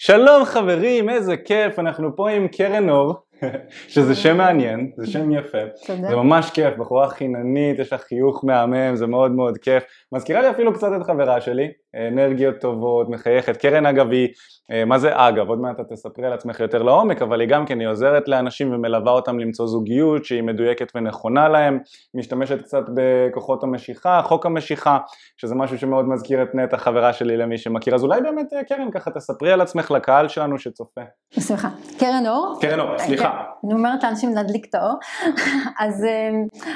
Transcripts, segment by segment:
שלום חברים, איזה כיף, אנחנו פה עם קרן אור, שזה שם מעניין, זה שם יפה. זה ממש כיף, בחורה חיננית, יש לך חיוך מהמם, זה מאוד מאוד כיף, מזכירה לי אפילו קצת את חברה שלי, אנרגיות טובות, מחייכת, קרן אגב היא, אה, מה זה אגב, עוד מעט את תספרי על עצמך יותר לעומק, אבל היא גם כן, היא עוזרת לאנשים ומלווה אותם למצוא זוגיות שהיא מדויקת ונכונה להם, משתמשת קצת בכוחות המשיכה, חוק המשיכה, שזה משהו שמאוד מזכיר את נטע, חברה שלי למי שמכיר, אז אולי באמת אה, קרן ככה תספרי על עצמך לקהל שלנו שצופה. בשמחה. קרן אור? קרן אור, סליחה. אני אומרת לאנשים להדליק את האור. אז אה,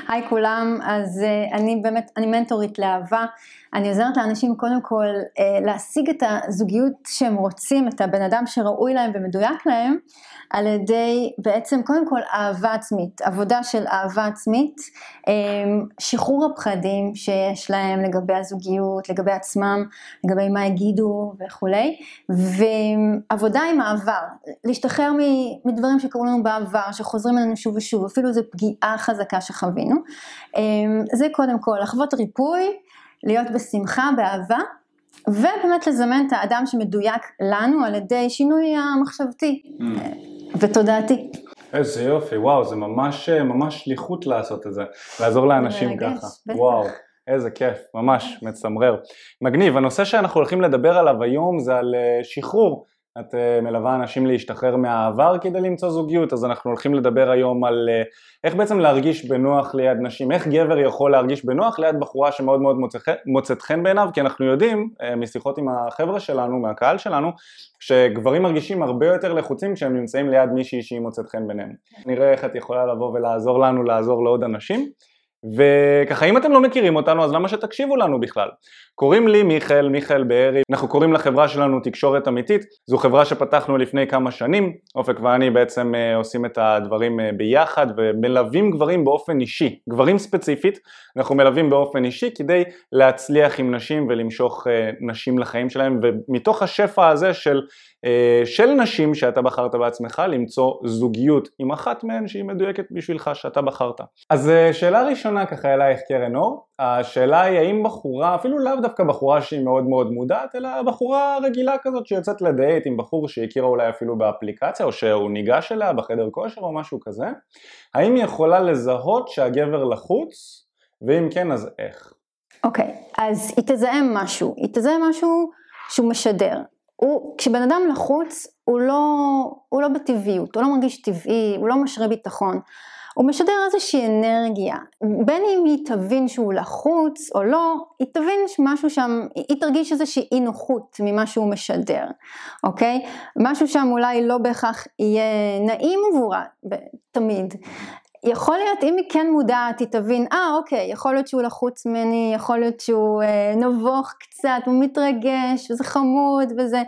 היי כולם, אז אה, אני באמת, אני מנטורית לאהבה. אני עוזרת לאנשים קודם כל אה, להשיג את הזוגיות שהם רוצים, את הבן אדם שראוי להם ומדויק להם, על ידי בעצם קודם כל אהבה עצמית, עבודה של אהבה עצמית, שחרור הפחדים שיש להם לגבי הזוגיות, לגבי עצמם, לגבי מה יגידו וכולי, ועבודה עם העבר, להשתחרר מדברים שקרו לנו בעבר, שחוזרים אלינו שוב ושוב, אפילו זו פגיעה חזקה שחווינו, זה קודם כל לחוות ריפוי, להיות בשמחה, באהבה, ובאמת לזמן את האדם שמדויק לנו על ידי שינוי המחשבתי mm. ותודעתי. איזה יופי, וואו, זה ממש ממש שליחות לעשות את זה, לעזור לאנשים ככה, בטח. וואו. איזה כיף, ממש מצמרר. מגניב, הנושא שאנחנו הולכים לדבר עליו היום זה על שחרור את uh, מלווה אנשים להשתחרר מהעבר כדי למצוא זוגיות, אז אנחנו הולכים לדבר היום על uh, איך בעצם להרגיש בנוח ליד נשים, איך גבר יכול להרגיש בנוח ליד בחורה שמאוד מאוד מוצאת חן בעיניו, כי אנחנו יודעים uh, משיחות עם החבר'ה שלנו, מהקהל שלנו, שגברים מרגישים הרבה יותר לחוצים כשהם נמצאים ליד מישהי שהיא מוצאת חן ביניהם. נראה איך את יכולה לבוא ולעזור לנו לעזור לעוד אנשים. וככה אם אתם לא מכירים אותנו אז למה שתקשיבו לנו בכלל? קוראים לי מיכאל, מיכאל בארי, אנחנו קוראים לחברה שלנו תקשורת אמיתית, זו חברה שפתחנו לפני כמה שנים, אופק ואני בעצם uh, עושים את הדברים uh, ביחד ומלווים גברים באופן אישי, גברים ספציפית, אנחנו מלווים באופן אישי כדי להצליח עם נשים ולמשוך uh, נשים לחיים שלהם. ומתוך השפע הזה של של נשים שאתה בחרת בעצמך למצוא זוגיות עם אחת מהן שהיא מדויקת בשבילך שאתה בחרת. אז שאלה ראשונה ככה אלייך קרן אור, השאלה היא האם בחורה, אפילו לאו דווקא בחורה שהיא מאוד מאוד מודעת, אלא בחורה רגילה כזאת שיוצאת לדייט עם בחור שהיא הכירה אולי אפילו באפליקציה או שהוא ניגש אליה בחדר כושר או משהו כזה, האם היא יכולה לזהות שהגבר לחוץ, ואם כן אז איך? אוקיי, okay, אז היא תזהה משהו, היא תזהה משהו שהוא משדר. הוא, כשבן אדם לחוץ הוא לא, הוא לא בטבעיות, הוא לא מרגיש טבעי, הוא לא משרה ביטחון. הוא משדר איזושהי אנרגיה, בין אם היא תבין שהוא לחוץ או לא, היא תבין שמשהו שם, היא תרגיש איזושהי אי נוחות ממה שהוא משדר, אוקיי? משהו שם אולי לא בהכרח יהיה נעים עבורה, תמיד. יכול להיות, אם היא כן מודעת, היא תבין, אה אוקיי, יכול להיות שהוא לחוץ ממני, יכול להיות שהוא אה, נבוך קצת, הוא מתרגש, וזה חמוד וזה,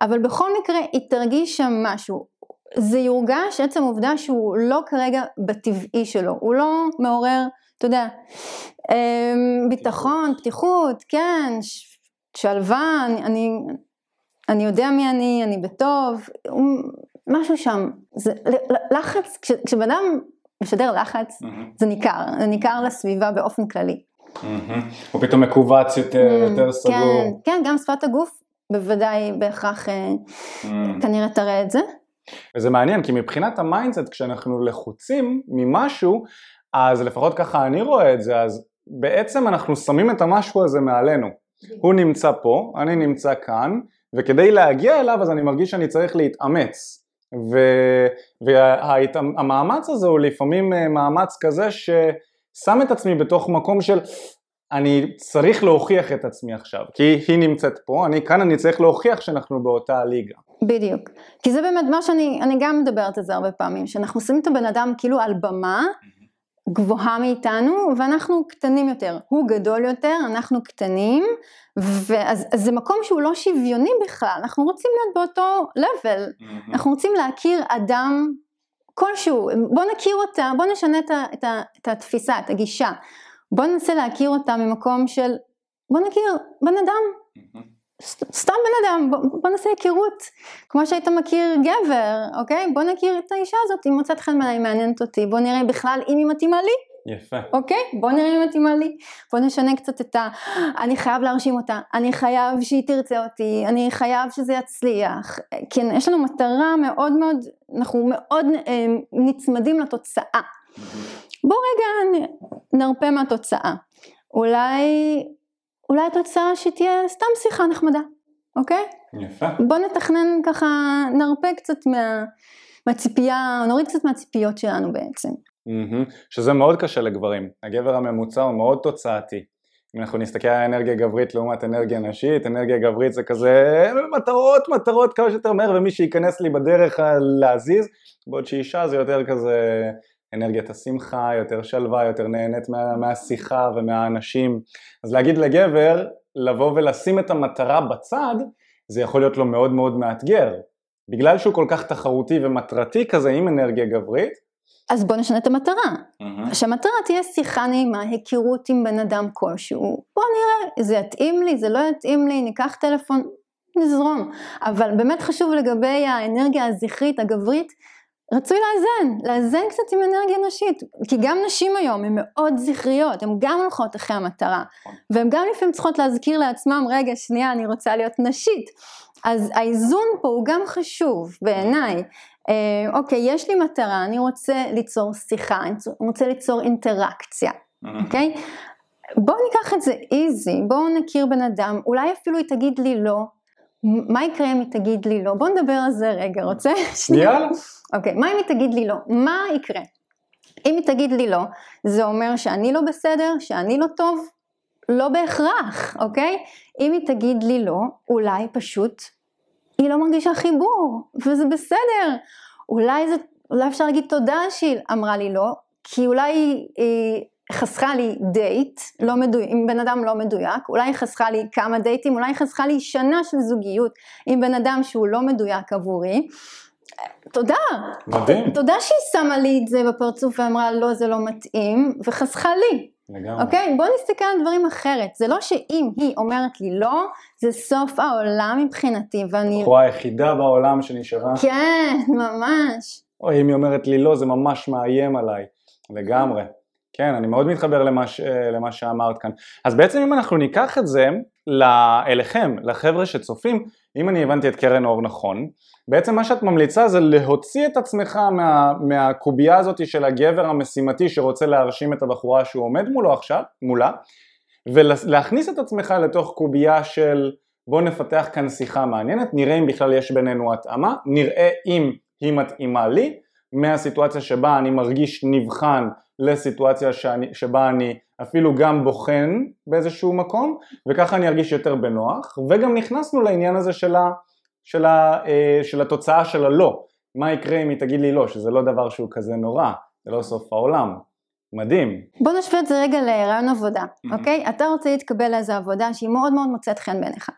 אבל בכל מקרה היא תרגיש שם משהו. זה יורגש עצם העובדה שהוא לא כרגע בטבעי שלו, הוא לא מעורר, אתה יודע, אמ, ביטחון, פתיחות, כן, שלווה, אני, אני, אני יודע מי אני, אני בטוב, משהו שם, זה לחץ, כש, כשבן אדם משדר לחץ, mm-hmm. זה ניכר, זה ניכר לסביבה באופן כללי. Mm-hmm. הוא פתאום מכווץ יותר, mm, יותר סגור. כן, כן, גם שפת הגוף בוודאי בהכרח mm. כנראה תראה את זה. וזה מעניין כי מבחינת ה mindset כשאנחנו לחוצים ממשהו אז לפחות ככה אני רואה את זה אז בעצם אנחנו שמים את המשהו הזה מעלינו הוא נמצא פה, אני נמצא כאן וכדי להגיע אליו אז אני מרגיש שאני צריך להתאמץ. והמאמץ הזה הוא לפעמים אה, מאמץ כזה ששם את עצמי בתוך מקום של אני צריך להוכיח את עצמי עכשיו כי היא נמצאת פה, אני כאן אני צריך להוכיח שאנחנו באותה ליגה. בדיוק, כי זה באמת מה שאני, אני גם מדברת על זה הרבה פעמים, שאנחנו שמים את הבן אדם כאילו על במה גבוהה מאיתנו ואנחנו קטנים יותר, הוא גדול יותר, אנחנו קטנים, ואז זה מקום שהוא לא שוויוני בכלל, אנחנו רוצים להיות באותו level, אנחנו רוצים להכיר אדם כלשהו, בוא נכיר אותה, בוא נשנה את, את, את התפיסה, את הגישה, בוא ננסה להכיר אותה ממקום של בוא נכיר בן אדם, סתם בן אדם, בוא, בוא נעשה היכרות, כמו שהיית מכיר גבר, אוקיי? בוא נכיר את האישה הזאת, היא מוצאת חן בעיניי, מעניינת אותי, בוא נראה בכלל אם היא מתאימה לי, יפה. אוקיי? בוא נראה אם מתאימה לי. בוא נשנה קצת את ה... אני חייב להרשים אותה, אני חייב שהיא תרצה אותי, אני חייב שזה יצליח. כן, יש לנו מטרה מאוד מאוד, אנחנו מאוד אה, נצמדים לתוצאה. בוא רגע נרפה מהתוצאה. אולי, אולי התוצאה שתהיה סתם שיחה נחמדה, אוקיי? יפה. בוא נתכנן ככה, נרפה קצת מה, מהציפייה, נוריד קצת מהציפיות שלנו בעצם. שזה מאוד קשה לגברים, הגבר הממוצע הוא מאוד תוצאתי. אם אנחנו נסתכל על אנרגיה גברית לעומת אנרגיה נשית, אנרגיה גברית זה כזה מטרות, מטרות כמה שיותר מהר ומי שייכנס לי בדרך להזיז, בעוד שאישה זה יותר כזה אנרגיית השמחה, יותר שלווה, יותר נהנית מה, מהשיחה ומהאנשים. אז להגיד לגבר, לבוא ולשים את המטרה בצד, זה יכול להיות לו מאוד מאוד מאתגר. בגלל שהוא כל כך תחרותי ומטרתי כזה עם אנרגיה גברית, אז בוא נשנה את המטרה. Mm-hmm. שהמטרה תהיה שיחה נעימה, היכרות עם בן אדם כלשהו. בוא נראה, זה יתאים לי, זה לא יתאים לי, ניקח טלפון, נזרום. אבל באמת חשוב לגבי האנרגיה הזכרית, הגברית, רצוי לאזן, לאזן קצת עם אנרגיה נשית, כי גם נשים היום הן מאוד זכריות, הן גם הולכות אחרי המטרה. והן גם לפעמים צריכות להזכיר לעצמם, רגע שנייה אני רוצה להיות נשית, אז האיזון פה הוא גם חשוב בעיניי, אה, אוקיי, יש לי מטרה, אני רוצה ליצור שיחה, אני רוצה ליצור אינטראקציה, אוקיי? בואו ניקח את זה איזי, בואו נכיר בן אדם, אולי אפילו היא תגיד לי לא, מה יקרה אם היא תגיד לי לא? בואו נדבר על זה רגע, רוצה? יאללה. אוקיי, מה אם היא תגיד לי לא? מה יקרה? אם היא תגיד לי לא, זה אומר שאני לא בסדר, שאני לא טוב? לא בהכרח, אוקיי? אם היא תגיד לי לא, אולי פשוט היא לא מרגישה חיבור, וזה בסדר. אולי, זה, אולי אפשר להגיד תודה שהיא אמרה לי לא, כי אולי היא חסכה לי דייט, לא מדויק, עם בן אדם לא מדויק, אולי היא חסכה לי כמה דייטים, אולי היא חסכה לי שנה של זוגיות עם בן אדם שהוא לא מדויק עבורי. תודה. מדהים. תודה שהיא שמה לי את זה בפרצוף ואמרה לא זה לא מתאים, וחסכה לי. לגמרי. אוקיי? בוא נסתכל על דברים אחרת. זה לא שאם היא אומרת לי לא, זה סוף העולם מבחינתי, ואני... הבחורה היחידה בעולם שנשארה. כן, ממש. או אם היא אומרת לי לא, זה ממש מאיים עליי. לגמרי. כן, אני מאוד מתחבר למה, ש... למה שאמרת כאן. אז בעצם אם אנחנו ניקח את זה אליכם, לחבר'ה שצופים, אם אני הבנתי את קרן אור נכון, בעצם מה שאת ממליצה זה להוציא את עצמך מה, מהקובייה הזאת של הגבר המשימתי שרוצה להרשים את הבחורה שהוא עומד מולו עכשיו, מולה, ולהכניס את עצמך לתוך קובייה של בוא נפתח כאן שיחה מעניינת, נראה אם בכלל יש בינינו התאמה, נראה אם היא מתאימה לי, מהסיטואציה שבה אני מרגיש נבחן לסיטואציה שאני, שבה אני אפילו גם בוחן באיזשהו מקום וככה אני ארגיש יותר בנוח וגם נכנסנו לעניין הזה של, ה, של, ה, אה, של התוצאה של הלא מה יקרה אם היא תגיד לי לא שזה לא דבר שהוא כזה נורא זה לא סוף העולם מדהים. בוא נשווה את זה רגע לרעיון עבודה, mm-hmm. אוקיי? אתה רוצה להתקבל לאיזו עבודה שהיא מאוד מאוד מוצאת חן בעיניך,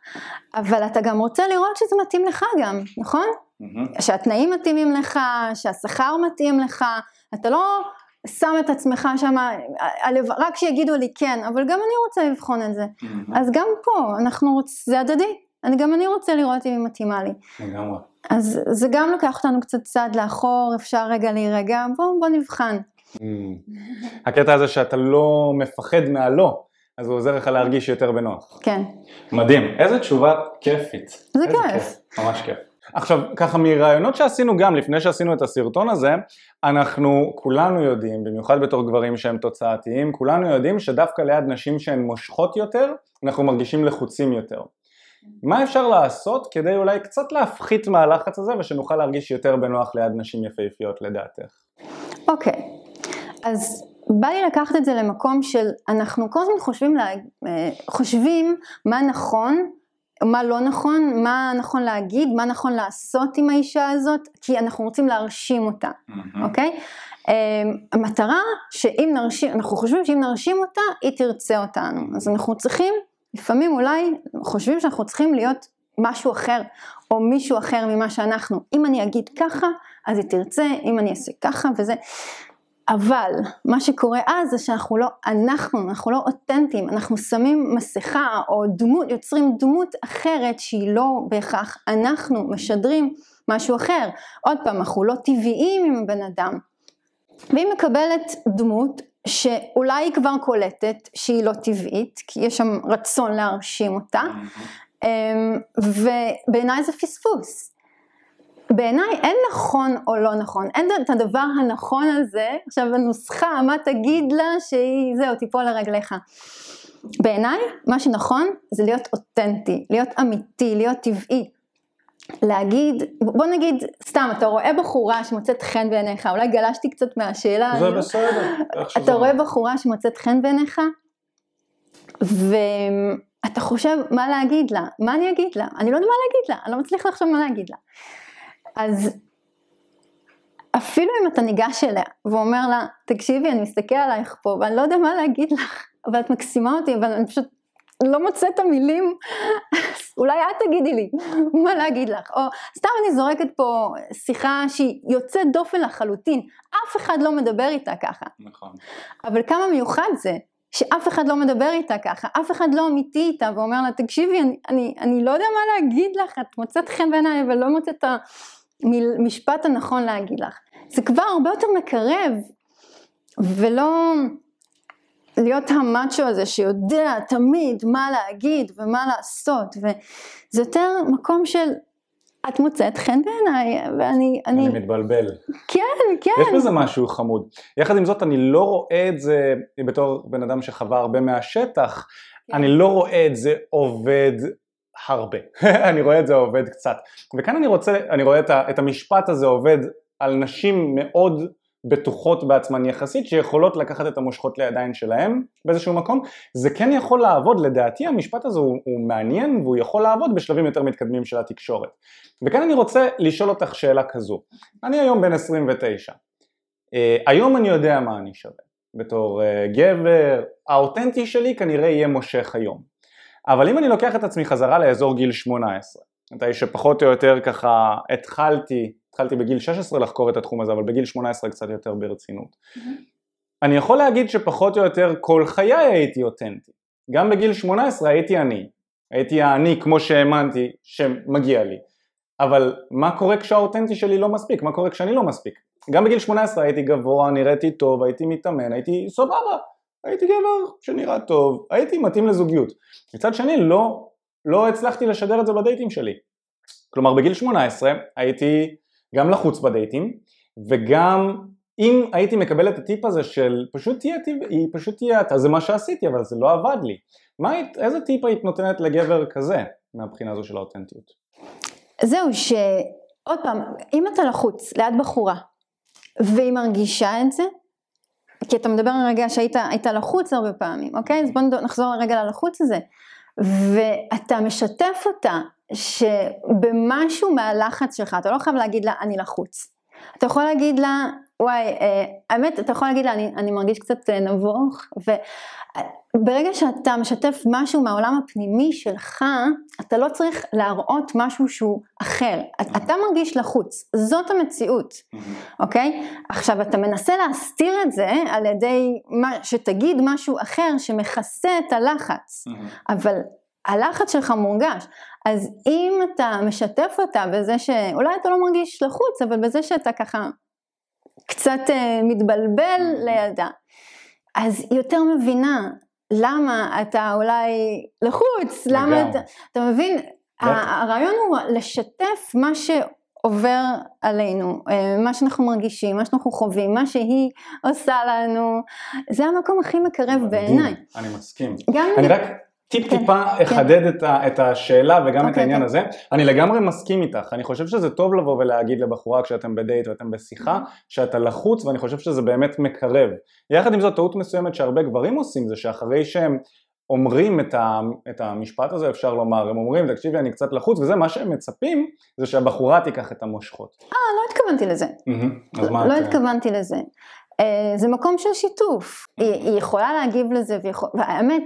אבל אתה גם רוצה לראות שזה מתאים לך גם, נכון? Mm-hmm. שהתנאים מתאימים לך, שהשכר מתאים לך, אתה לא שם את עצמך שם, רק שיגידו לי כן, אבל גם אני רוצה לבחון את זה. Mm-hmm. אז גם פה, אנחנו רוצים, זה הדדי, אני, גם אני רוצה לראות אם היא מתאימה לי. לגמרי. אז זה גם לוקח אותנו קצת צעד לאחור, אפשר רגע להירגע, בואו בוא נבחן. Mm. הקטע הזה שאתה לא מפחד מהלא, אז הוא עוזר לך להרגיש יותר בנוח. כן. מדהים, איזה תשובה כיפית. זה כיף. כיף. ממש כיף. עכשיו ככה מרעיונות שעשינו גם לפני שעשינו את הסרטון הזה אנחנו כולנו יודעים במיוחד בתור גברים שהם תוצאתיים כולנו יודעים שדווקא ליד נשים שהן מושכות יותר אנחנו מרגישים לחוצים יותר מה אפשר לעשות כדי אולי קצת להפחית מהלחץ הזה ושנוכל להרגיש יותר בנוח ליד נשים יפהפיות לדעתך? אוקיי, okay. אז בא לי לקחת את זה למקום של אנחנו כל הזמן חושבים, לה, אה, חושבים מה נכון מה לא נכון, מה נכון להגיד, מה נכון לעשות עם האישה הזאת, כי אנחנו רוצים להרשים אותה, אוקיי? Mm-hmm. Okay? המטרה שאם נרשים, אנחנו חושבים שאם נרשים אותה, היא תרצה אותנו. אז אנחנו צריכים, לפעמים אולי חושבים שאנחנו צריכים להיות משהו אחר, או מישהו אחר ממה שאנחנו. אם אני אגיד ככה, אז היא תרצה, אם אני אעשה ככה וזה. אבל מה שקורה אז זה שאנחנו לא, אנחנו, אנחנו לא אותנטיים, אנחנו שמים מסכה או דמות, יוצרים דמות אחרת שהיא לא בהכרח אנחנו, משדרים משהו אחר. עוד פעם, אנחנו לא טבעיים עם הבן אדם. והיא מקבלת דמות שאולי היא כבר קולטת שהיא לא טבעית, כי יש שם רצון להרשים אותה, אמ, ובעיניי זה פספוס. בעיניי אין נכון או לא נכון, אין את הדבר הנכון הזה, עכשיו הנוסחה, מה תגיד לה שהיא, זהו, תיפול לרגליך. בעיניי, מה שנכון זה להיות אותנטי, להיות אמיתי, להיות טבעי. להגיד, בוא נגיד, סתם, אתה רואה בחורה שמוצאת חן בעיניך, אולי גלשתי קצת מהשאלה. זה בסדר, איך שזה. אתה רואה בחורה שמוצאת חן בעיניך, ואתה חושב מה להגיד לה, מה אני אגיד לה? אני לא יודע מה להגיד לה, אני לא מצליח לחשוב מה להגיד לה. אז אפילו אם אתה ניגש אליה ואומר לה, תקשיבי, אני מסתכל עלייך פה ואני לא יודע מה להגיד לך, אבל את מקסימה אותי, אבל אני פשוט לא מוצאת את המילים, אולי את תגידי לי מה להגיד לך, או סתם אני זורקת פה שיחה שהיא יוצאת דופן לחלוטין, אף אחד לא מדבר איתה ככה. נכון. אבל כמה מיוחד זה, שאף אחד לא מדבר איתה ככה, אף אחד לא אמיתי איתה ואומר לה, תקשיבי, אני, אני, אני לא יודע מה להגיד לך, את מוצאת חן בעיניי ולא מוצאת את המשפט הנכון להגיד לך. זה כבר הרבה יותר מקרב, ולא... להיות המאצ'ו הזה שיודע תמיד מה להגיד ומה לעשות וזה יותר מקום של את מוצאת חן בעיניי ואני אני... אני מתבלבל. כן, כן. יש בזה משהו חמוד. יחד עם זאת אני לא רואה את זה בתור בן אדם שחווה הרבה מהשטח, כן. אני לא רואה את זה עובד הרבה, אני רואה את זה עובד קצת. וכאן אני רוצה, אני רואה את, ה, את המשפט הזה עובד על נשים מאוד בטוחות בעצמן יחסית שיכולות לקחת את המושכות לידיים שלהם באיזשהו מקום. זה כן יכול לעבוד לדעתי המשפט הזה הוא, הוא מעניין והוא יכול לעבוד בשלבים יותר מתקדמים של התקשורת. וכאן אני רוצה לשאול אותך שאלה כזו. אני היום בן 29 uh, אה, היום אני יודע מה אני שווה. בתור uh, גבר האותנטי שלי כנראה יהיה מושך היום. אבל אם אני לוקח את עצמי חזרה לאזור גיל 18 מתי שפחות או יותר ככה התחלתי התחלתי בגיל 16 לחקור את התחום הזה, אבל בגיל 18 קצת יותר ברצינות. Mm-hmm. אני יכול להגיד שפחות או יותר כל חיי הייתי אותנטי. גם בגיל 18 הייתי אני. הייתי האני כמו שהאמנתי שמגיע לי. אבל מה קורה כשהאותנטי שלי לא מספיק? מה קורה כשאני לא מספיק? גם בגיל 18 הייתי גבוה, נראיתי טוב, הייתי מתאמן, הייתי סבבה. הייתי גבר שנראה טוב, הייתי מתאים לזוגיות. מצד שני לא, לא הצלחתי לשדר את זה בדייטים שלי. כלומר בגיל 18 הייתי גם לחוץ בדייטים וגם אם הייתי מקבל את הטיפ הזה של פשוט תהיה טבעי, פשוט תהיה אתה, זה מה שעשיתי אבל זה לא עבד לי. מה, איזה טיפ היית נותנת לגבר כזה מהבחינה הזו של האותנטיות? זהו שעוד פעם, אם אתה לחוץ ליד בחורה והיא מרגישה את זה, כי אתה מדבר על רגע שהיית לחוץ הרבה פעמים, אוקיי? אז בוא נחזור רגע ללחוץ הזה. ואתה משתף אותה שבמשהו מהלחץ שלך, אתה לא חייב להגיד לה אני לחוץ. אתה יכול להגיד לה, וואי, אה, האמת, אתה יכול להגיד לה אני, אני מרגיש קצת אה, נבוך, וברגע שאתה משתף משהו מהעולם הפנימי שלך, אתה לא צריך להראות משהו שהוא אחר. אתה מרגיש לחוץ, זאת המציאות, אוקיי? עכשיו, אתה מנסה להסתיר את זה על ידי מה, שתגיד משהו אחר שמכסה את הלחץ, אבל הלחץ שלך מורגש. אז אם אתה משתף אותה בזה שאולי אתה לא מרגיש לחוץ, אבל בזה שאתה ככה קצת uh, מתבלבל לידה, אז היא יותר מבינה למה אתה אולי לחוץ, למה אתה, אתה מבין, הרעיון הוא לשתף מה שעובר עלינו, אה, מה שאנחנו מרגישים, מה שאנחנו חווים, מה שהיא עושה לנו, זה המקום הכי מקרב בעיניי. אני מסכים. אני רק טיפ כן, טיפה כן. אחדד את, ה, את השאלה וגם okay, את אוקיי, העניין okay. הזה. אני לגמרי מסכים איתך, אני חושב שזה טוב לבוא ולהגיד לבחורה כשאתם בדייט ואתם בשיחה שאתה לחוץ ואני חושב שזה באמת מקרב. יחד עם זאת טעות מסוימת שהרבה גברים עושים זה שאחרי שהם אומרים את, ה, את המשפט הזה אפשר לומר, הם אומרים תקשיבי אני קצת לחוץ וזה מה שהם מצפים זה שהבחורה תיקח את המושכות. אה לא התכוונתי לזה. Mm-hmm. אז מה לא את... התכוונתי לזה. Uh, זה מקום של שיתוף, היא, היא יכולה להגיב לזה. והאמת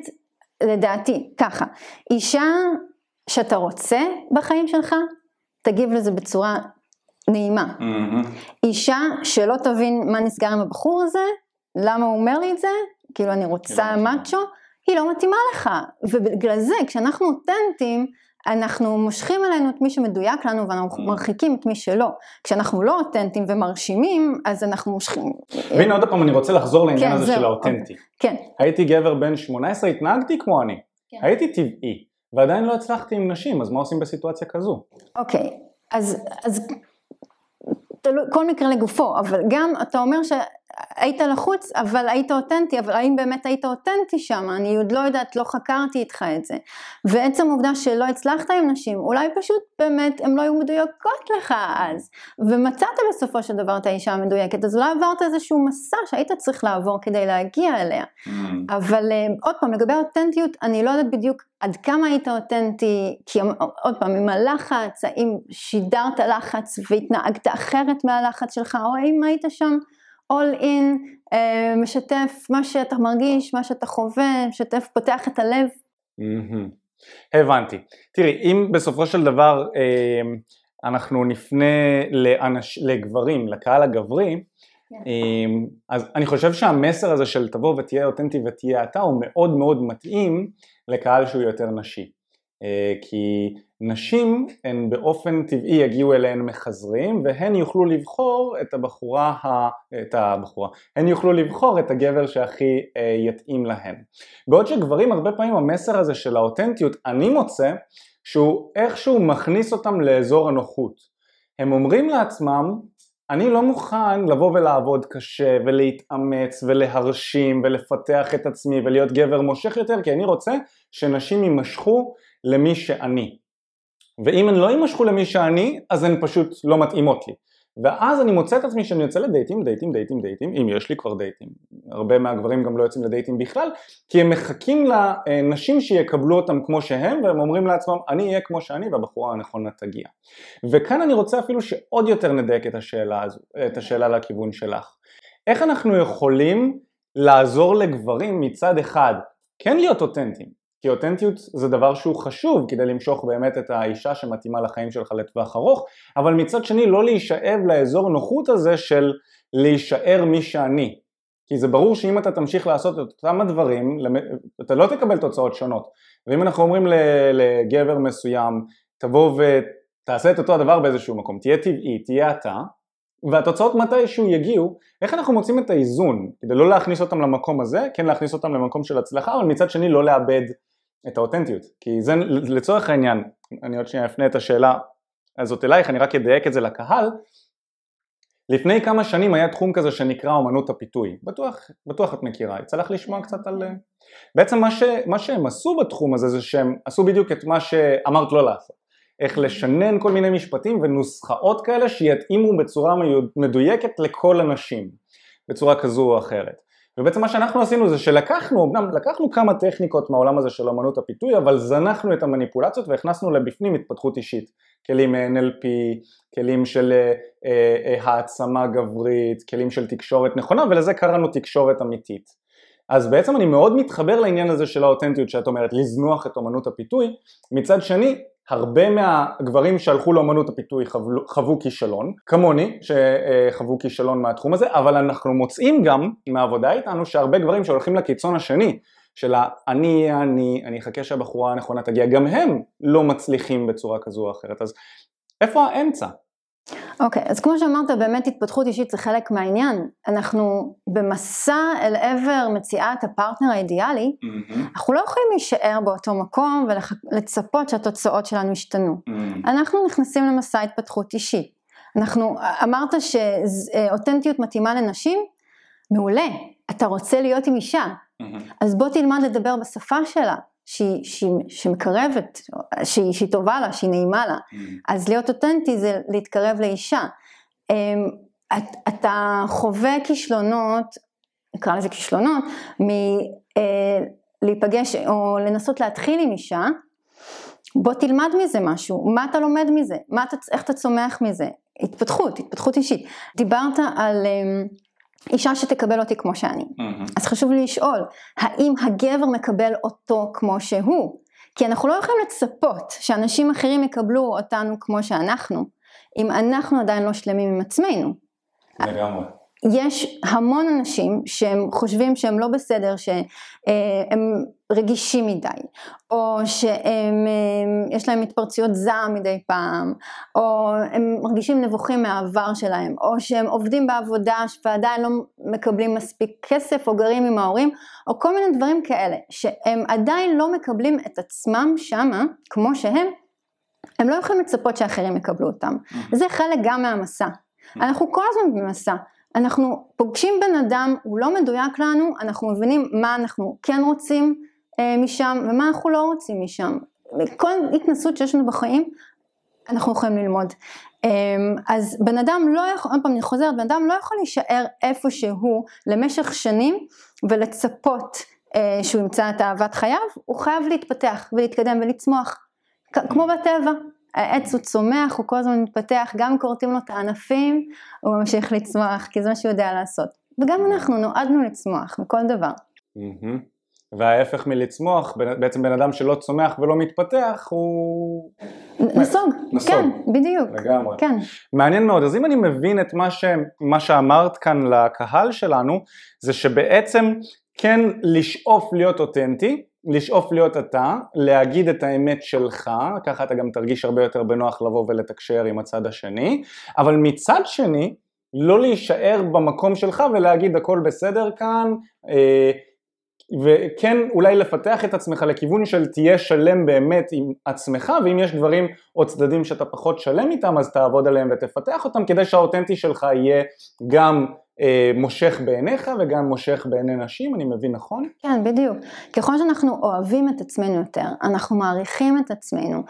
לדעתי, ככה, אישה שאתה רוצה בחיים שלך, תגיב לזה בצורה נעימה. Mm-hmm. אישה שלא תבין מה נסגר עם הבחור הזה, למה הוא אומר לי את זה, כאילו אני רוצה מאצ'ו, היא לא מתאימה לך. ובגלל זה, כשאנחנו אותנטיים, אנחנו מושכים אלינו את מי שמדויק לנו ואנחנו mm. מרחיקים את מי שלא. כשאנחנו לא אותנטיים ומרשימים, אז אנחנו מושכים. והנה עוד פעם אני רוצה לחזור לעניין כן, הזה זהו, של האותנטי. כן. הייתי גבר בן 18, התנהגתי כמו אני. כן. הייתי טבעי, ועדיין לא הצלחתי עם נשים, אז מה עושים בסיטואציה כזו? אוקיי, אז, אז תלוי, כל מקרה לגופו, אבל גם אתה אומר ש... היית לחוץ, אבל היית אותנטי, אבל האם באמת היית אותנטי שם? אני עוד לא יודעת, לא חקרתי איתך את זה. ועצם העובדה שלא הצלחת עם נשים, אולי פשוט באמת הן לא היו מדויקות לך אז, ומצאת בסופו של דבר את האישה המדויקת, אז אולי עברת איזשהו מסע שהיית צריך לעבור כדי להגיע אליה. Mm. אבל אה, עוד פעם, לגבי אותנטיות, אני לא יודעת בדיוק עד כמה היית אותנטי, כי עוד פעם, עם הלחץ, האם שידרת לחץ והתנהגת אחרת מהלחץ שלך, או האם היית שם all in, uh, משתף מה שאתה מרגיש, מה שאתה חווה, משתף, פותח את הלב. Mm-hmm. הבנתי. תראי, אם בסופו של דבר uh, אנחנו נפנה לאנש, לגברים, לקהל הגברי, yeah. כן. uh, אז אני חושב שהמסר הזה של תבוא ותהיה אותנטי ותהיה אתה הוא מאוד מאוד מתאים לקהל שהוא יותר נשי. אה, כי נשים הן באופן טבעי יגיעו אליהן מחזרים והן יוכלו לבחור את הבחורה, ה... את הבחורה, הן יוכלו לבחור את הגבר שהכי אה, יתאים להן. בעוד שגברים הרבה פעמים המסר הזה של האותנטיות אני מוצא שהוא איכשהו מכניס אותם לאזור הנוחות. הם אומרים לעצמם אני לא מוכן לבוא ולעבוד קשה ולהתאמץ ולהרשים ולפתח את עצמי ולהיות גבר מושך יותר כי אני רוצה שנשים יימשכו למי שאני. ואם הן לא יימשכו למי שאני, אז הן פשוט לא מתאימות לי. ואז אני מוצא את עצמי שאני יוצא לדייטים, דייטים, דייטים, דייטים, אם יש לי כבר דייטים. הרבה מהגברים גם לא יוצאים לדייטים בכלל, כי הם מחכים לנשים שיקבלו אותם כמו שהם, והם אומרים לעצמם, אני אהיה כמו שאני והבחורה הנכונה תגיע. וכאן אני רוצה אפילו שעוד יותר נדייק את השאלה הזו, את השאלה לכיוון שלך. איך אנחנו יכולים לעזור לגברים מצד אחד כן להיות אותנטיים, כי אותנטיות זה דבר שהוא חשוב כדי למשוך באמת את האישה שמתאימה לחיים שלך לטווח ארוך, אבל מצד שני לא להישאב לאזור נוחות הזה של להישאר מי שאני. כי זה ברור שאם אתה תמשיך לעשות את אותם הדברים, אתה לא תקבל תוצאות שונות. ואם אנחנו אומרים לגבר מסוים, תבוא ותעשה את אותו הדבר באיזשהו מקום, תהיה טבעי, תהיה אתה, והתוצאות מתישהו יגיעו, איך אנחנו מוצאים את האיזון כדי לא להכניס אותם למקום הזה, כן להכניס אותם למקום של הצלחה, אבל מצד שני לא לאבד את האותנטיות, כי זה לצורך העניין, אני עוד שנייה אפנה את השאלה הזאת אלייך, אני רק אדייק את זה לקהל, לפני כמה שנים היה תחום כזה שנקרא אומנות הפיתוי, בטוח, בטוח את מכירה, יצא לך לשמוע קצת על... בעצם מה, ש, מה שהם עשו בתחום הזה זה שהם עשו בדיוק את מה שאמרת לא לעשות, איך לשנן כל מיני משפטים ונוסחאות כאלה שיתאימו בצורה מדויקת לכל הנשים, בצורה כזו או אחרת. ובעצם מה שאנחנו עשינו זה שלקחנו, אמנם לקחנו כמה טכניקות מהעולם הזה של אמנות הפיתוי, אבל זנחנו את המניפולציות והכנסנו לבפנים התפתחות אישית, כלים NLP, כלים של אה, אה, אה, העצמה גברית, כלים של תקשורת נכונה, ולזה קראנו תקשורת אמיתית. אז בעצם אני מאוד מתחבר לעניין הזה של האותנטיות שאת אומרת, לזנוח את אמנות הפיתוי, מצד שני הרבה מהגברים שהלכו לאמנות הפיתוי חוו, חוו כישלון, כמוני שחוו כישלון מהתחום הזה, אבל אנחנו מוצאים גם מהעבודה איתנו שהרבה גברים שהולכים לקיצון השני של אני אני, אני אחכה שהבחורה הנכונה תגיע, גם הם לא מצליחים בצורה כזו או אחרת, אז איפה האמצע? אוקיי, okay, אז כמו שאמרת, באמת התפתחות אישית זה חלק מהעניין. אנחנו במסע אל עבר מציאת הפרטנר האידיאלי, mm-hmm. אנחנו לא יכולים להישאר באותו מקום ולצפות שהתוצאות שלנו ישתנו. Mm-hmm. אנחנו נכנסים למסע התפתחות אישית. אנחנו, אמרת שאותנטיות מתאימה לנשים? מעולה. אתה רוצה להיות עם אישה, mm-hmm. אז בוא תלמד לדבר בשפה שלה. שהיא, שהיא, שמקרבת, שהיא, שהיא טובה לה, שהיא נעימה לה. Mm. אז להיות אותנטי זה להתקרב לאישה. אמ, את, אתה חווה כישלונות, נקרא לזה כישלונות, מלהיפגש אה, או לנסות להתחיל עם אישה, בוא תלמד מזה משהו, מה אתה לומד מזה, אתה, איך אתה צומח מזה, התפתחות, התפתחות אישית. דיברת על... אמ, אישה שתקבל אותי כמו שאני. Mm-hmm. אז חשוב לי לשאול, האם הגבר מקבל אותו כמו שהוא? כי אנחנו לא יכולים לצפות שאנשים אחרים יקבלו אותנו כמו שאנחנו, אם אנחנו עדיין לא שלמים עם עצמנו. לגמרי. יש המון אנשים שהם חושבים שהם לא בסדר, שהם רגישים מדי, או שיש להם התפרצויות זעם מדי פעם, או הם מרגישים נבוכים מהעבר שלהם, או שהם עובדים בעבודה ועדיין לא מקבלים מספיק כסף, או גרים עם ההורים, או כל מיני דברים כאלה, שהם עדיין לא מקבלים את עצמם שמה, כמו שהם, הם לא יכולים לצפות שאחרים יקבלו אותם. וזה חלק גם מהמסע. אנחנו כל הזמן במסע. אנחנו פוגשים בן אדם, הוא לא מדויק לנו, אנחנו מבינים מה אנחנו כן רוצים אה, משם ומה אנחנו לא רוצים משם. כל התנסות שיש לנו בחיים, אנחנו יכולים ללמוד. אה, אז בן אדם לא יכול, עוד פעם אני חוזרת, בן אדם לא יכול להישאר איפה שהוא למשך שנים ולצפות אה, שהוא ימצא את אהבת חייו, הוא חייב להתפתח ולהתקדם ולצמוח, כמו בטבע. העץ הוא צומח, הוא כל הזמן מתפתח, גם כורתים לו את הענפים, הוא ממשיך לצמוח, כי זה מה שהוא יודע לעשות. וגם אנחנו נועדנו לצמוח מכל דבר. וההפך מלצמוח, בעצם בן אדם שלא צומח ולא מתפתח הוא... נסוג, נסוג. כן, בדיוק. לגמרי. כן. מעניין מאוד, אז אם אני מבין את מה, ש... מה שאמרת כאן לקהל שלנו, זה שבעצם כן לשאוף להיות אותנטי, לשאוף להיות אתה, להגיד את האמת שלך, ככה אתה גם תרגיש הרבה יותר בנוח לבוא ולתקשר עם הצד השני, אבל מצד שני, לא להישאר במקום שלך ולהגיד הכל בסדר כאן, אה, וכן אולי לפתח את עצמך לכיוון של תהיה שלם באמת עם עצמך ואם יש דברים או צדדים שאתה פחות שלם איתם אז תעבוד עליהם ותפתח אותם כדי שהאותנטי שלך יהיה גם אה, מושך בעיניך וגם מושך בעיני נשים, אני מבין נכון? כן, בדיוק. ככל שאנחנו אוהבים את עצמנו יותר, אנחנו מעריכים את עצמנו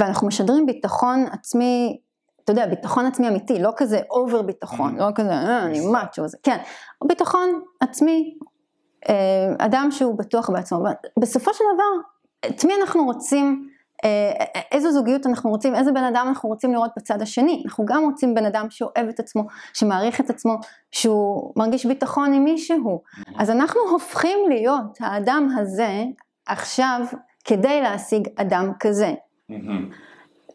ואנחנו משדרים ביטחון עצמי אתה יודע, ביטחון עצמי אמיתי, לא כזה אובר ביטחון, לא כזה, אה, אני מאצ'ו, כן, ביטחון עצמי, אדם שהוא בטוח בעצמו. בסופו של דבר, את מי אנחנו רוצים, אה, איזו זוגיות אנחנו רוצים, איזה בן אדם אנחנו רוצים לראות בצד השני. אנחנו גם רוצים בן אדם שאוהב את עצמו, שמעריך את עצמו, שהוא מרגיש ביטחון עם מישהו. אז אנחנו הופכים להיות האדם הזה עכשיו כדי להשיג אדם כזה.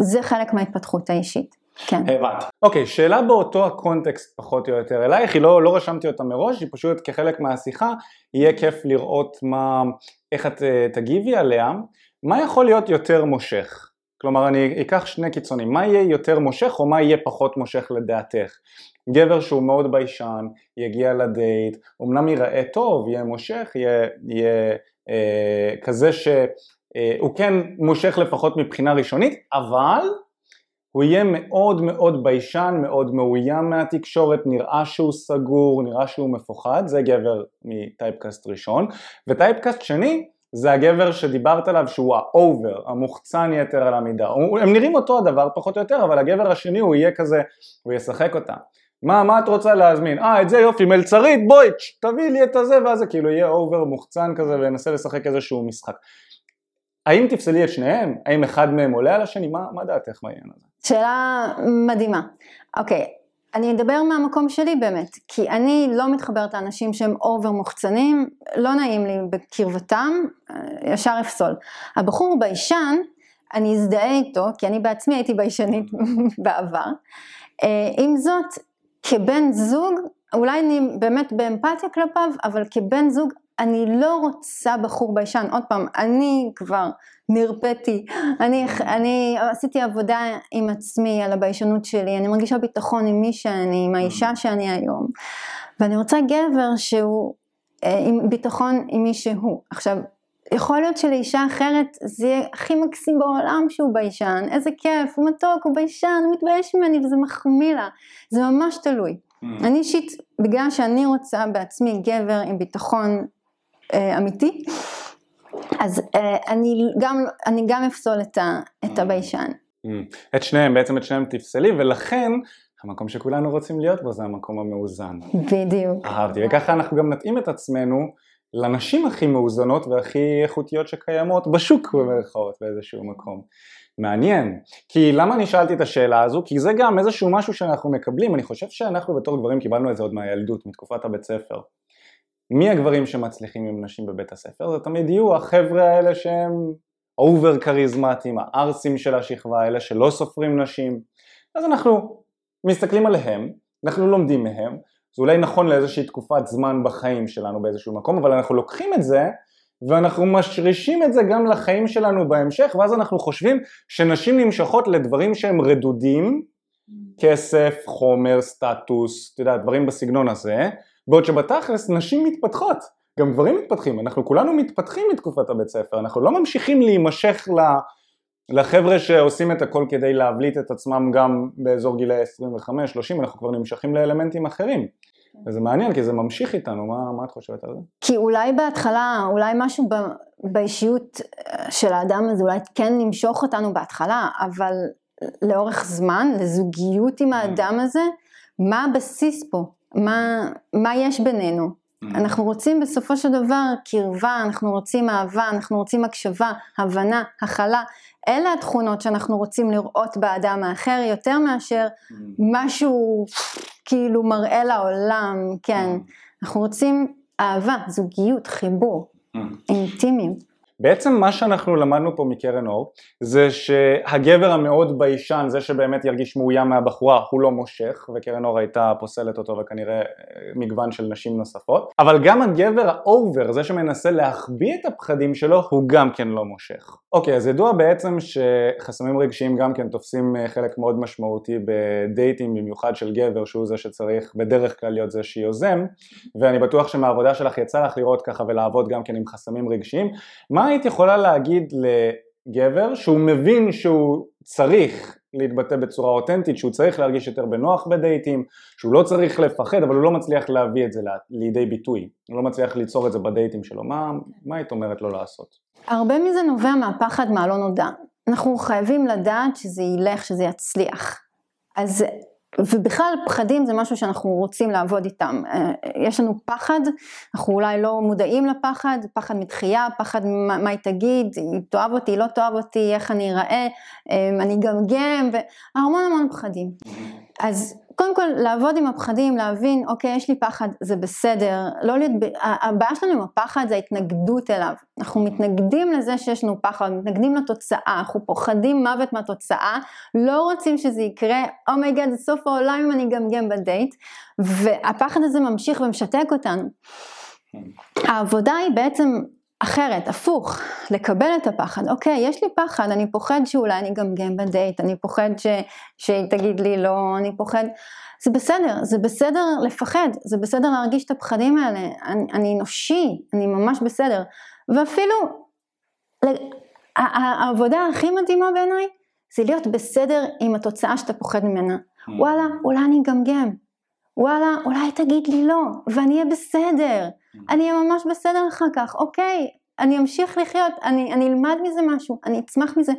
זה חלק מההתפתחות האישית. כן. הבנתי. אוקיי, שאלה באותו הקונטקסט פחות או יותר אלייך, היא לא, לא רשמתי אותה מראש, היא פשוט כחלק מהשיחה, יהיה כיף לראות מה, איך את אה, תגיבי עליה. מה יכול להיות יותר מושך? כלומר, אני אקח שני קיצונים, מה יהיה יותר מושך או מה יהיה פחות מושך לדעתך? גבר שהוא מאוד ביישן, יגיע לדייט, אמנם ייראה טוב, יהיה מושך, יהיה, יהיה אה, כזה שהוא אה, כן מושך לפחות מבחינה ראשונית, אבל הוא יהיה מאוד מאוד ביישן, מאוד מאוים מהתקשורת, נראה שהוא סגור, נראה שהוא מפוחד, זה גבר מ typecast ראשון, ו typecast שני זה הגבר שדיברת עליו שהוא ה over, המוחצן יתר על המידה, הם נראים אותו הדבר פחות או יותר, אבל הגבר השני הוא יהיה כזה, הוא ישחק אותה. מה, מה את רוצה להזמין? אה, את זה יופי, מלצרית, בואי, תביאי לי את הזה ואז זה כאילו יהיה over מוחצן כזה וינסה לשחק איזשהו משחק. האם תפסלי את שניהם? האם אחד מהם עולה על השני? מה, מה דעתך בעניין הזה? שאלה מדהימה. אוקיי, אני אדבר מהמקום שלי באמת, כי אני לא מתחברת לאנשים שהם over מוחצנים, לא נעים לי בקרבתם, ישר אפסול. הבחור ביישן, אני אזדהה איתו, כי אני בעצמי הייתי ביישנית בעבר. אה, עם זאת, כבן זוג, אולי אני באמת באמפתיה כלפיו, אבל כבן זוג אני לא רוצה בחור ביישן, עוד פעם, אני כבר נרפאתי, אני, אני עשיתי עבודה עם עצמי על הביישנות שלי, אני מרגישה ביטחון עם מי שאני, עם האישה שאני היום, ואני רוצה גבר שהוא אה, עם ביטחון עם מי שהוא. עכשיו, יכול להיות שלאישה אחרת זה יהיה הכי מקסים בעולם שהוא ביישן, איזה כיף, הוא מתוק, הוא ביישן, הוא מתבייש ממני וזה מחמיא לה, זה ממש תלוי. Mm. אני אישית, בגלל שאני רוצה בעצמי גבר עם ביטחון אמיתי, אז אה, אני גם, אני גם אפסול את, ה, את הביישן. Mm. את שניהם, בעצם את שניהם תפסלי, ולכן המקום שכולנו רוצים להיות בו זה המקום המאוזן. בדיוק. אהבתי, וככה אנחנו גם נתאים את עצמנו לנשים הכי מאוזנות והכי איכותיות שקיימות בשוק במרכאות באיזשהו מקום. מעניין, כי למה אני שאלתי את השאלה הזו? כי זה גם איזשהו משהו שאנחנו מקבלים, אני חושב שאנחנו בתור גברים קיבלנו את זה עוד מהילדות, מתקופת הבית ספר. מי הגברים שמצליחים עם נשים בבית הספר? זה תמיד יהיו החבר'ה האלה שהם אובר כריזמטיים, הערסים של השכבה האלה שלא סופרים נשים. אז אנחנו מסתכלים עליהם, אנחנו לומדים מהם, זה אולי נכון לאיזושהי תקופת זמן בחיים שלנו באיזשהו מקום, אבל אנחנו לוקחים את זה ואנחנו משרישים את זה גם לחיים שלנו בהמשך, ואז אנחנו חושבים שנשים נמשכות לדברים שהם רדודים, כסף, חומר, סטטוס, אתה יודע, דברים בסגנון הזה, בעוד שבתכלס נשים מתפתחות, גם גברים מתפתחים, אנחנו כולנו מתפתחים מתקופת הבית ספר, אנחנו לא ממשיכים להימשך ל... לחבר'ה שעושים את הכל כדי להבליט את עצמם גם באזור גילאי 25-30, אנחנו כבר נמשכים לאלמנטים אחרים. וזה מעניין כי זה ממשיך איתנו, מה, מה את חושבת על זה? כי אולי בהתחלה, אולי משהו ב, באישיות של האדם הזה אולי כן נמשוך אותנו בהתחלה, אבל לאורך זמן, לזוגיות עם האדם הזה, מה הבסיס פה? מה, מה יש בינינו? Mm. אנחנו רוצים בסופו של דבר קרבה, אנחנו רוצים אהבה, אנחנו רוצים הקשבה, הבנה, הכלה. אלה התכונות שאנחנו רוצים לראות באדם האחר יותר מאשר mm. משהו כאילו מראה לעולם, כן. Mm. אנחנו רוצים אהבה, זוגיות, חיבור, אינטימיות. בעצם מה שאנחנו למדנו פה מקרן אור זה שהגבר המאוד ביישן, זה שבאמת ירגיש מאוים מהבחורה, הוא לא מושך וקרן אור הייתה פוסלת אותו וכנראה אה, מגוון של נשים נוספות אבל גם הגבר ה over, זה שמנסה להחביא את הפחדים שלו, הוא גם כן לא מושך. אוקיי, אז ידוע בעצם שחסמים רגשיים גם כן תופסים אה, חלק מאוד משמעותי בדייטים, במיוחד של גבר שהוא זה שצריך בדרך כלל להיות זה שיוזם ואני בטוח שמהעבודה שלך יצא לך לראות ככה ולעבוד גם כן עם חסמים רגשיים. מה היית יכולה להגיד לגבר שהוא מבין שהוא צריך להתבטא בצורה אותנטית, שהוא צריך להרגיש יותר בנוח בדייטים, שהוא לא צריך לפחד אבל הוא לא מצליח להביא את זה לידי ביטוי, הוא לא מצליח ליצור את זה בדייטים שלו, מה, מה היית אומרת לו לעשות? הרבה מזה נובע מהפחד מהלא נודע, אנחנו חייבים לדעת שזה ילך, שזה יצליח, אז ובכלל פחדים זה משהו שאנחנו רוצים לעבוד איתם, אה, יש לנו פחד, אנחנו אולי לא מודעים לפחד, פחד מתחייה, פחד מה, מה היא תגיד, היא תאהב אותי, לא תאהב אותי, איך אני אראה, אה, אני אגמגם, והמון המון פחדים. אז קודם כל לעבוד עם הפחדים, להבין, אוקיי, יש לי פחד, זה בסדר, לא להיות, הבעיה שלנו עם הפחד זה ההתנגדות אליו. אנחנו מתנגדים לזה שיש לנו פחד, מתנגדים לתוצאה, אנחנו פוחדים מוות מהתוצאה, לא רוצים שזה יקרה, אומייגד, oh זה סוף העולם אם אני אגמגם בדייט, והפחד הזה ממשיך ומשתק אותנו. העבודה היא בעצם אחרת, הפוך, לקבל את הפחד, אוקיי, יש לי פחד, אני פוחד שאולי אני אגמגם בדייט, אני פוחד ש, שהיא תגיד לי לא, אני פוחד, זה בסדר, זה בסדר לפחד, זה בסדר להרגיש את הפחדים האלה, אני, אני אנושי, אני ממש בסדר, ואפילו העבודה הכי מדהימה בעיניי זה להיות בסדר עם התוצאה שאתה פוחד ממנה, mm. וואלה, אולי אני אגמגם, וואלה, אולי תגיד לי לא, ואני אהיה בסדר. אני אהיה ממש בסדר אחר כך, אוקיי, אני אמשיך לחיות, אני, אני אלמד מזה משהו, אני אצמח מזה.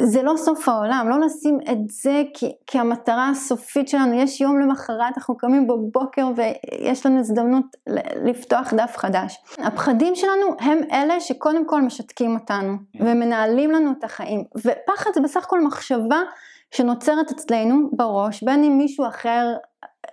זה לא סוף העולם, לא לשים את זה כ- כהמטרה הסופית שלנו, יש יום למחרת, אנחנו קמים בבוקר ויש לנו הזדמנות לפתוח דף חדש. הפחדים שלנו הם אלה שקודם כל משתקים אותנו ומנהלים לנו את החיים, ופחד זה בסך הכל מחשבה שנוצרת אצלנו בראש, בין אם מישהו אחר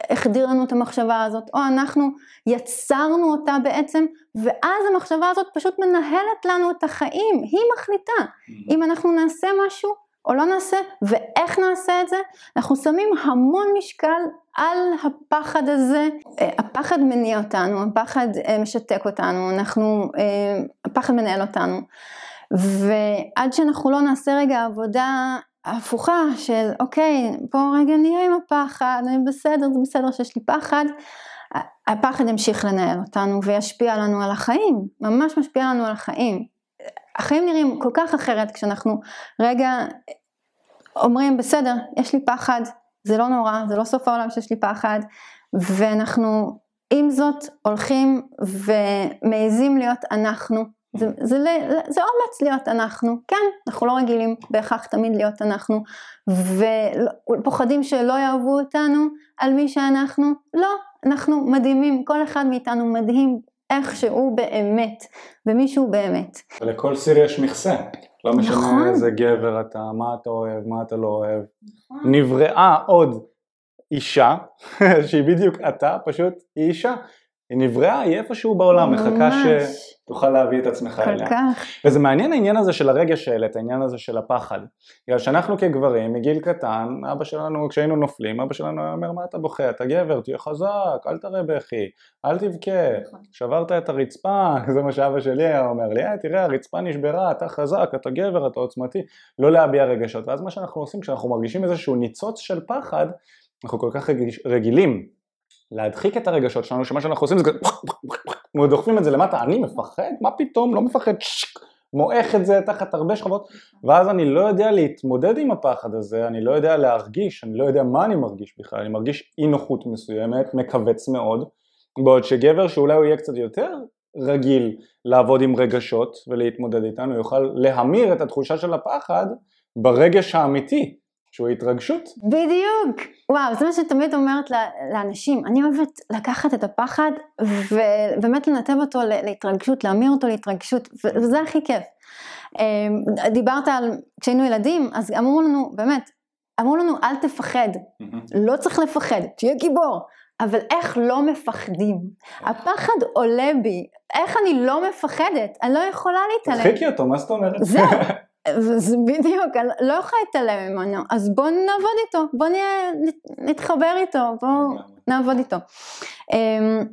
החדיר לנו את המחשבה הזאת, או אנחנו יצרנו אותה בעצם, ואז המחשבה הזאת פשוט מנהלת לנו את החיים, היא מחליטה. אם אנחנו נעשה משהו או לא נעשה, ואיך נעשה את זה, אנחנו שמים המון משקל על הפחד הזה, אה, הפחד מניע אותנו, הפחד אה, משתק אותנו, אנחנו, אה, הפחד מנהל אותנו, ועד שאנחנו לא נעשה רגע עבודה ההפוכה של אוקיי, בוא רגע נהיה עם הפחד, אני בסדר, זה בסדר שיש לי פחד, הפחד ימשיך לנהל אותנו וישפיע לנו על החיים, ממש משפיע לנו על החיים. החיים נראים כל כך אחרת כשאנחנו רגע אומרים בסדר, יש לי פחד, זה לא נורא, זה לא סוף העולם שיש לי פחד, ואנחנו עם זאת הולכים ומעזים להיות אנחנו זה, זה, זה, זה אומץ להיות אנחנו, כן, אנחנו לא רגילים בהכרח תמיד להיות אנחנו, ופוחדים שלא יאהבו אותנו על מי שאנחנו, לא, אנחנו מדהימים, כל אחד מאיתנו מדהים איך שהוא באמת, ומי שהוא באמת. ולכל סיר יש מכסה, לא משנה נכון. איזה גבר אתה, מה אתה אוהב, מה אתה לא אוהב. נכון. נבראה עוד אישה, שהיא בדיוק אתה, פשוט היא אישה. היא נבראה, היא איפשהו בעולם, מחכה שתוכל להביא את עצמך אליה. כל כך. וזה מעניין העניין הזה של הרגש שהעלית, העניין הזה של הפחד. בגלל שאנחנו כגברים, מגיל קטן, אבא שלנו, כשהיינו נופלים, אבא שלנו היה אומר, מה אתה בוכה? אתה גבר, תהיה חזק, אל תראה בכי, אל תבכה, נכון. שברת את הרצפה, זה מה שאבא שלי היה אומר לי, אה, תראה, הרצפה נשברה, אתה חזק, אתה גבר, אתה עוצמתי, לא להביע רגשות. ואז מה שאנחנו עושים כשאנחנו מרגישים איזשהו ניצוץ של פחד, אנחנו כל כך רגילים להדחיק את הרגשות שלנו, שמה שאנחנו עושים זה כזה, דוחפים את זה למטה, אני מפחד? מה פתאום? לא מפחד, מועך את זה תחת הרבה שכבות, ואז אני לא יודע להתמודד עם הפחד הזה, אני לא יודע להרגיש, אני לא יודע מה אני מרגיש בכלל, אני מרגיש אי נוחות מסוימת, מכווץ מאוד, בעוד שגבר שאולי הוא יהיה קצת יותר רגיל לעבוד עם רגשות ולהתמודד איתנו, יוכל להמיר את התחושה של הפחד ברגש האמיתי שהוא התרגשות. בדיוק. וואו, זה מה שתמיד אומרת לאנשים. אני אוהבת לקחת את הפחד ובאמת לנתב אותו להתרגשות, להמיר אותו להתרגשות, וזה הכי כיף. אמ, דיברת על כשהיינו ילדים, אז אמרו לנו, באמת, אמרו לנו אל תפחד, לא צריך לפחד, תהיה גיבור. אבל איך לא מפחדים? הפחד עולה בי, איך אני לא מפחדת? אני לא יכולה להתעלם. תרחיקי אותו, מה זאת אומרת? זהו. זה בדיוק, אני לא יכולה להתעלם ממנו, אז בוא נעבוד איתו, בוא נהיה, נתחבר איתו, בוא נעבוד איתו. אמ,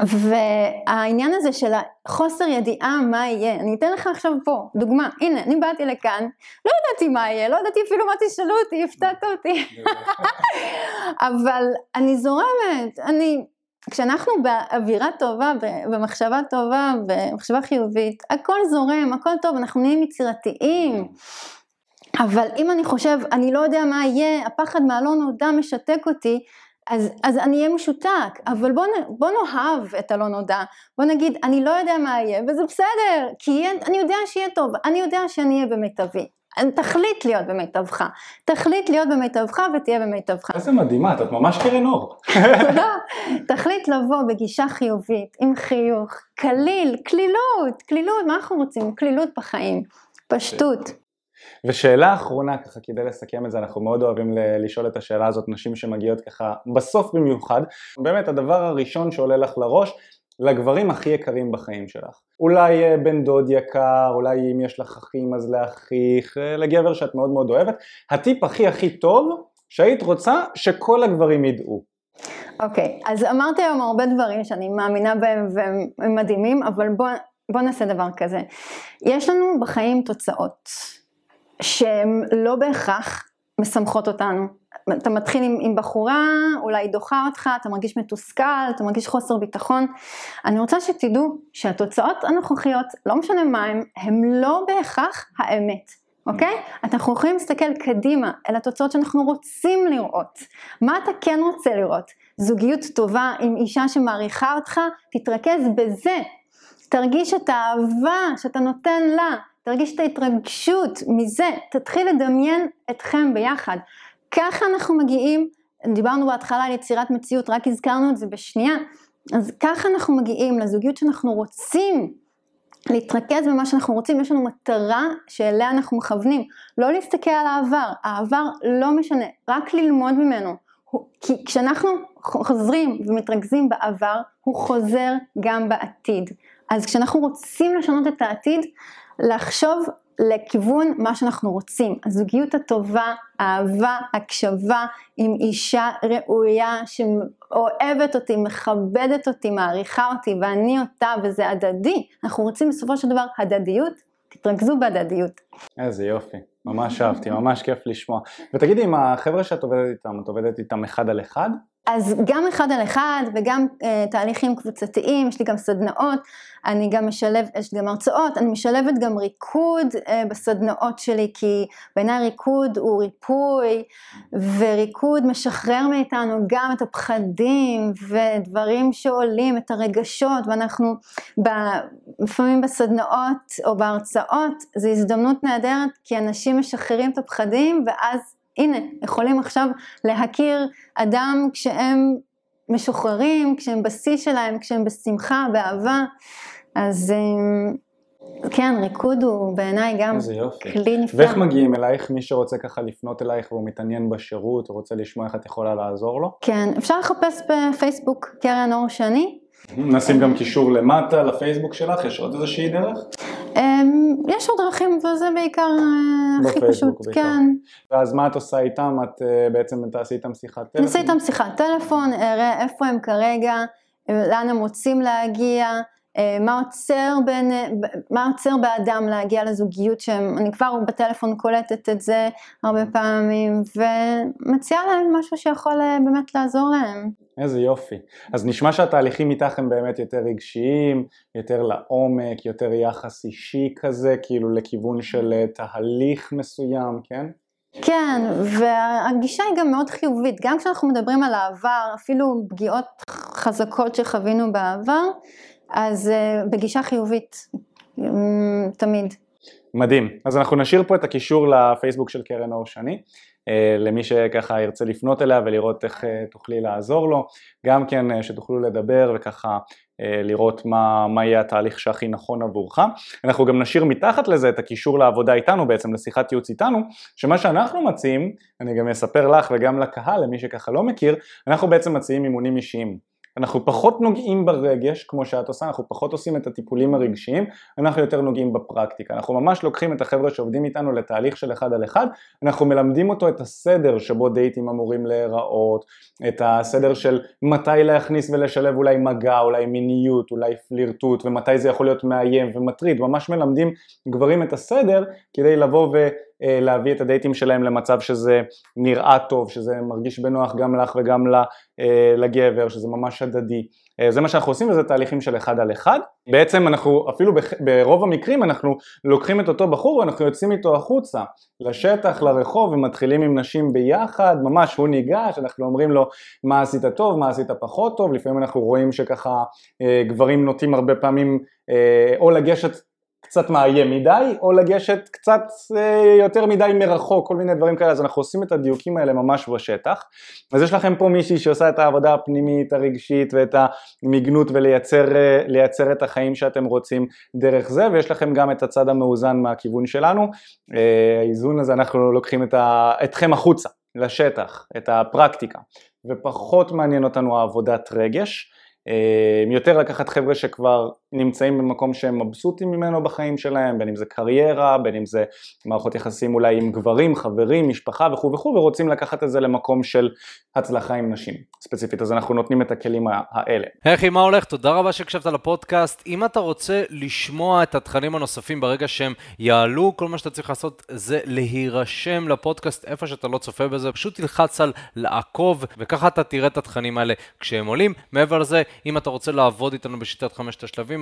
והעניין הזה של החוסר ידיעה מה יהיה, אני אתן לך עכשיו פה דוגמה, הנה אני באתי לכאן, לא ידעתי מה יהיה, לא ידעתי אפילו מה תשאלו אותי, הפתעת אותי, אבל אני זורמת, אני כשאנחנו באווירה טובה, במחשבה טובה, במחשבה חיובית, הכל זורם, הכל טוב, אנחנו נהיים יצירתיים. אבל אם אני חושב, אני לא יודע מה יהיה, הפחד מהלא נודע משתק אותי, אז, אז אני אהיה משותק, אבל בוא, בוא נאהב את הלא נודע, בוא נגיד, אני לא יודע מה יהיה, וזה בסדר, כי אני יודע שיהיה טוב, אני יודע שאני אהיה במיטבי. תחליט להיות במיטבך, תחליט להיות במיטבך ותהיה במיטבך. איזה מדהימה, את ממש קרן אור. תודה. תחליט לבוא בגישה חיובית, עם חיוך, קליל, קלילות, קלילות, מה אנחנו רוצים? קלילות בחיים, פשטות. ושאלה אחרונה ככה כדי לסכם את זה, אנחנו מאוד אוהבים לשאול את השאלה הזאת, נשים שמגיעות ככה בסוף במיוחד, באמת הדבר הראשון שעולה לך לראש לגברים הכי יקרים בחיים שלך. אולי אה, בן דוד יקר, אולי אם יש לך אחים אז לאחיך, אה, לגבר שאת מאוד מאוד אוהבת. הטיפ הכי הכי טוב שהיית רוצה שכל הגברים ידעו. אוקיי, okay, אז אמרתי היום הרבה דברים שאני מאמינה בהם והם מדהימים, אבל בוא, בוא נעשה דבר כזה. יש לנו בחיים תוצאות שהן לא בהכרח משמחות אותנו. אתה מתחיל עם, עם בחורה, אולי היא דוחה אותך, אתה מרגיש מתוסכל, אתה מרגיש חוסר ביטחון. אני רוצה שתדעו שהתוצאות הנוכחיות, לא משנה מה הן, הן לא בהכרח האמת. אוקיי? Okay? אנחנו יכולים להסתכל קדימה אל התוצאות שאנחנו רוצים לראות. מה אתה כן רוצה לראות? זוגיות טובה עם אישה שמעריכה אותך, תתרכז בזה. תרגיש את האהבה שאתה נותן לה, תרגיש את ההתרגשות מזה, תתחיל לדמיין אתכם ביחד. ככה אנחנו מגיעים, דיברנו בהתחלה על יצירת מציאות, רק הזכרנו את זה בשנייה, אז ככה אנחנו מגיעים לזוגיות שאנחנו רוצים להתרכז במה שאנחנו רוצים, יש לנו מטרה שאליה אנחנו מכוונים, לא להסתכל על העבר, העבר לא משנה, רק ללמוד ממנו, כי כשאנחנו חוזרים ומתרכזים בעבר, הוא חוזר גם בעתיד. אז כשאנחנו רוצים לשנות את העתיד, לחשוב לכיוון מה שאנחנו רוצים. הזוגיות הטובה, אהבה, הקשבה עם אישה ראויה שאוהבת אותי, מכבדת אותי, מעריכה אותי ואני אותה וזה הדדי. אנחנו רוצים בסופו של דבר הדדיות, תתרכזו בהדדיות. איזה יופי, ממש אהבתי, ממש כיף לשמוע. ותגידי, עם החבר'ה שאת עובדת איתם, את עובדת איתם אחד על אחד? אז גם אחד על אחד וגם uh, תהליכים קבוצתיים, יש לי גם סדנאות, אני גם משלבת, יש לי גם הרצאות, אני משלבת גם ריקוד uh, בסדנאות שלי, כי בעיניי ריקוד הוא ריפוי, וריקוד משחרר מאיתנו גם את הפחדים ודברים שעולים, את הרגשות, ואנחנו ב, לפעמים בסדנאות או בהרצאות, זו הזדמנות נהדרת, כי אנשים משחררים את הפחדים, ואז הנה, יכולים עכשיו להכיר אדם כשהם משוחררים, כשהם בשיא שלהם, כשהם בשמחה, באהבה, אז, אמ, כן, ריקוד הוא בעיניי גם כלי נפלא. ואיך מגיעים אלייך, מי שרוצה ככה לפנות אלייך והוא מתעניין בשירות, הוא רוצה לשמוע איך את יכולה לעזור לו? כן, אפשר לחפש בפייסבוק קרן אור שני. נשים גם קישור למטה לפייסבוק שלך, יש עוד איזושהי דרך? אמ, יש עוד דרכים וזה בעיקר אה, הכי פשוט, בעיקר. כן. ואז מה את עושה איתם? את אה, בעצם תעשי איתם שיחת טלפון? נעשה איתם שיחת טלפון, אראה איפה הם כרגע, לאן הם רוצים להגיע. אה, מה עוצר, בין, אה, מה עוצר באדם להגיע לזוגיות שהם, אני כבר בטלפון קולטת את זה הרבה פעמים ומציעה להם משהו שיכול אה, באמת לעזור להם. איזה יופי. אז נשמע שהתהליכים איתך הם באמת יותר רגשיים, יותר לעומק, יותר יחס אישי כזה, כאילו לכיוון של תהליך מסוים, כן? כן, והגישה היא גם מאוד חיובית, גם כשאנחנו מדברים על העבר, אפילו פגיעות חזקות שחווינו בעבר, אז uh, בגישה חיובית, um, תמיד. מדהים. אז אנחנו נשאיר פה את הקישור לפייסבוק של קרן אור שני, למי שככה ירצה לפנות אליה ולראות איך uh, תוכלי לעזור לו, גם כן uh, שתוכלו לדבר וככה לראות מה, מה יהיה התהליך שהכי נכון עבורך. אנחנו גם נשאיר מתחת לזה את הקישור לעבודה איתנו, בעצם לשיחת ייעוץ איתנו, שמה שאנחנו מציעים, אני גם אספר לך וגם לקהל, למי שככה לא מכיר, אנחנו בעצם מציעים אימונים אישיים. אנחנו פחות נוגעים ברגש כמו שאת עושה, אנחנו פחות עושים את הטיפולים הרגשיים, אנחנו יותר נוגעים בפרקטיקה. אנחנו ממש לוקחים את החבר'ה שעובדים איתנו לתהליך של אחד על אחד, אנחנו מלמדים אותו את הסדר שבו דייטים אמורים להיראות, את הסדר של מתי להכניס ולשלב אולי מגע, אולי מיניות, אולי פלירטוט, ומתי זה יכול להיות מאיים ומטריד, ממש מלמדים גברים את הסדר כדי לבוא ו... אה, להביא את הדייטים שלהם למצב שזה נראה טוב, שזה מרגיש בנוח גם לך וגם אה, לגבר, שזה ממש הדדי. אה, זה מה שאנחנו עושים וזה תהליכים של אחד על אחד. בעצם אנחנו, אפילו ברוב המקרים אנחנו לוקחים את אותו בחור ואנחנו יוצאים איתו החוצה, לשטח, לרחוב ומתחילים עם נשים ביחד, ממש הוא ניגש, אנחנו אומרים לו מה עשית טוב, מה עשית פחות טוב, לפעמים אנחנו רואים שככה גברים נוטים הרבה פעמים או לגשת קצת מאיים מדי, או לגשת קצת אה, יותר מדי מרחוק, כל מיני דברים כאלה, אז אנחנו עושים את הדיוקים האלה ממש בשטח. אז יש לכם פה מישהי שעושה את העבודה הפנימית, הרגשית ואת המיגנות ולייצר אה, את החיים שאתם רוצים דרך זה, ויש לכם גם את הצד המאוזן מהכיוון שלנו. אה, האיזון הזה, אנחנו לוקחים את ה, אתכם החוצה, לשטח, את הפרקטיקה, ופחות מעניין אותנו העבודת רגש. אה, יותר לקחת חבר'ה שכבר נמצאים במקום שהם מבסוטים ממנו בחיים שלהם, בין אם זה קריירה, בין אם זה מערכות יחסים אולי עם גברים, חברים, משפחה וכו' וכו', ורוצים לקחת את זה למקום של הצלחה עם נשים ספציפית, אז אנחנו נותנים את הכלים האלה. היי מה הולך? תודה רבה שהקשבת לפודקאסט. אם אתה רוצה לשמוע את התכנים הנוספים ברגע שהם יעלו, כל מה שאתה צריך לעשות זה להירשם לפודקאסט איפה שאתה לא צופה בזה, פשוט תלחץ על לעקוב, וככה אתה תראה את התכנים האלה כשהם עולים. מעבר לזה, אם אתה רוצה לעבוד איתנו בשיטת חמשת השלבים,